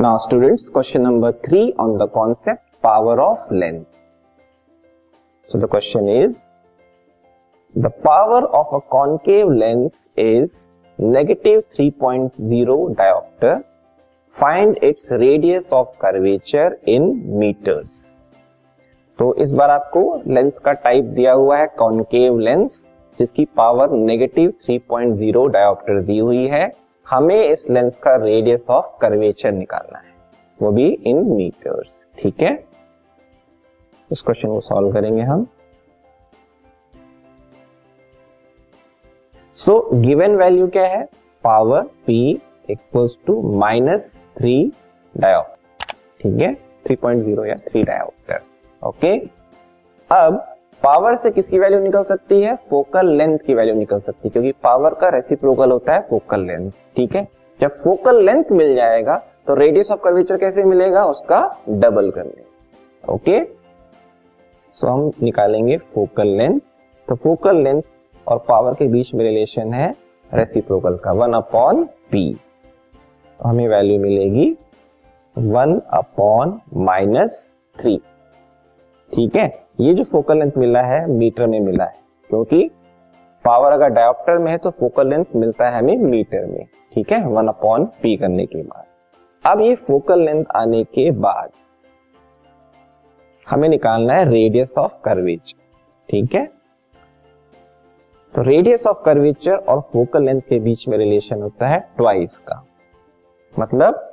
Now students, question number 3 on the concept power of length. So the question is, the power of a concave lens is negative 3.0 diopter. Find its radius of curvature in meters. तो इस बार आपको lens का type दिया हुआ है concave lens जिसकी power negative 3.0 dioptre दी हुई है हमें इस लेंस का रेडियस ऑफ़ कर्वेचर निकालना है। वो भी इन मीटर्स, ठीक है? इस क्वेश्चन को सॉल्व करेंगे हम। सो गिवन वैल्यू क्या है? Power P equals to minus three dioptre ठीक है? 3.0 या थ्री डायोप्टर ओके अब पावर से किसकी वैल्यू निकल सकती है? फोकल लेंथ की वैल्यू निकल सकती है, क्योंकि पावर का रेसिप्रोकल होता है फोकल लेंथ, ठीक है? जब फोकल लेंथ मिल जाएगा तो रेडियस ऑफ़ कर्वेचर कैसे मिलेगा? उसका डबल करने। ओके? सो हम निकालेंगे फोकल लेंथ। तो फोकल लेंथ और पावर के बीच में रिलेशन है रेसिप्रोकल का, वन अपॉन पी हमें वैल्यू मिलेगी वन अपॉन माइनस थ्री। ठीक है? ये जो फोकल लेंथ मिला है मीटर में मिला है, क्योंकि पावर अगर डायोप्टर में है तो फोकल लेंथ मिलता है हमें मीटर में, ठीक है? वन अपॉन पी करने के बाद। अब ये फोकल लेंथ आने के बाद हमें निकालना है रेडियस ऑफ़ कर्वेचर ठीक है? तो रेडियस ऑफ़ कर्वेचर और फोकल लेंथ के बीच में रिलेशन होता है ट्वाइस का। मतलब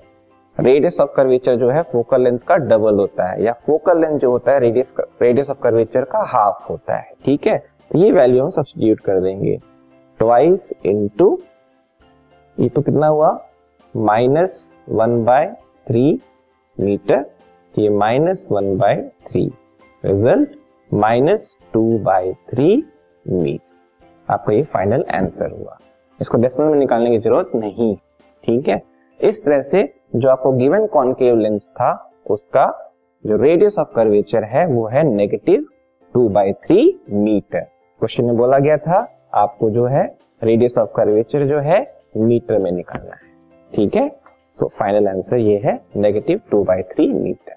रेडियस ऑफ़ कर्वेचर जो है फोकल लेंथ का डबल होता है, या फोकल लेंथ जो होता है रेडियस रेडियस ऑफ़ कर्वेचर का हाफ़ होता है, ठीक है? तो ये वैल्यू हम सब्सटीट्यूट कर देंगे। ट्वाइस इंटू ये तो कितना हुआ? Minus one by three metre ये minus one by three result minus two by three metre आपका ये फाइनल आंसर हुआ। इसको डेसिमल में निकालने की ज़रूरत नहीं, ठीक है? इस तरह से जो आपको गिवन कॉन्केव लेंस था, उसका जो रेडियस ऑफ़ कर्वेचर है, वो है negative two by three metre question में बोला गया था, आपको जो है रेडियस ऑफ़ कर्वेचर जो है मीटर में निकालना है। ठीक है? सो फाइनल आंसर ये है negative two by three metre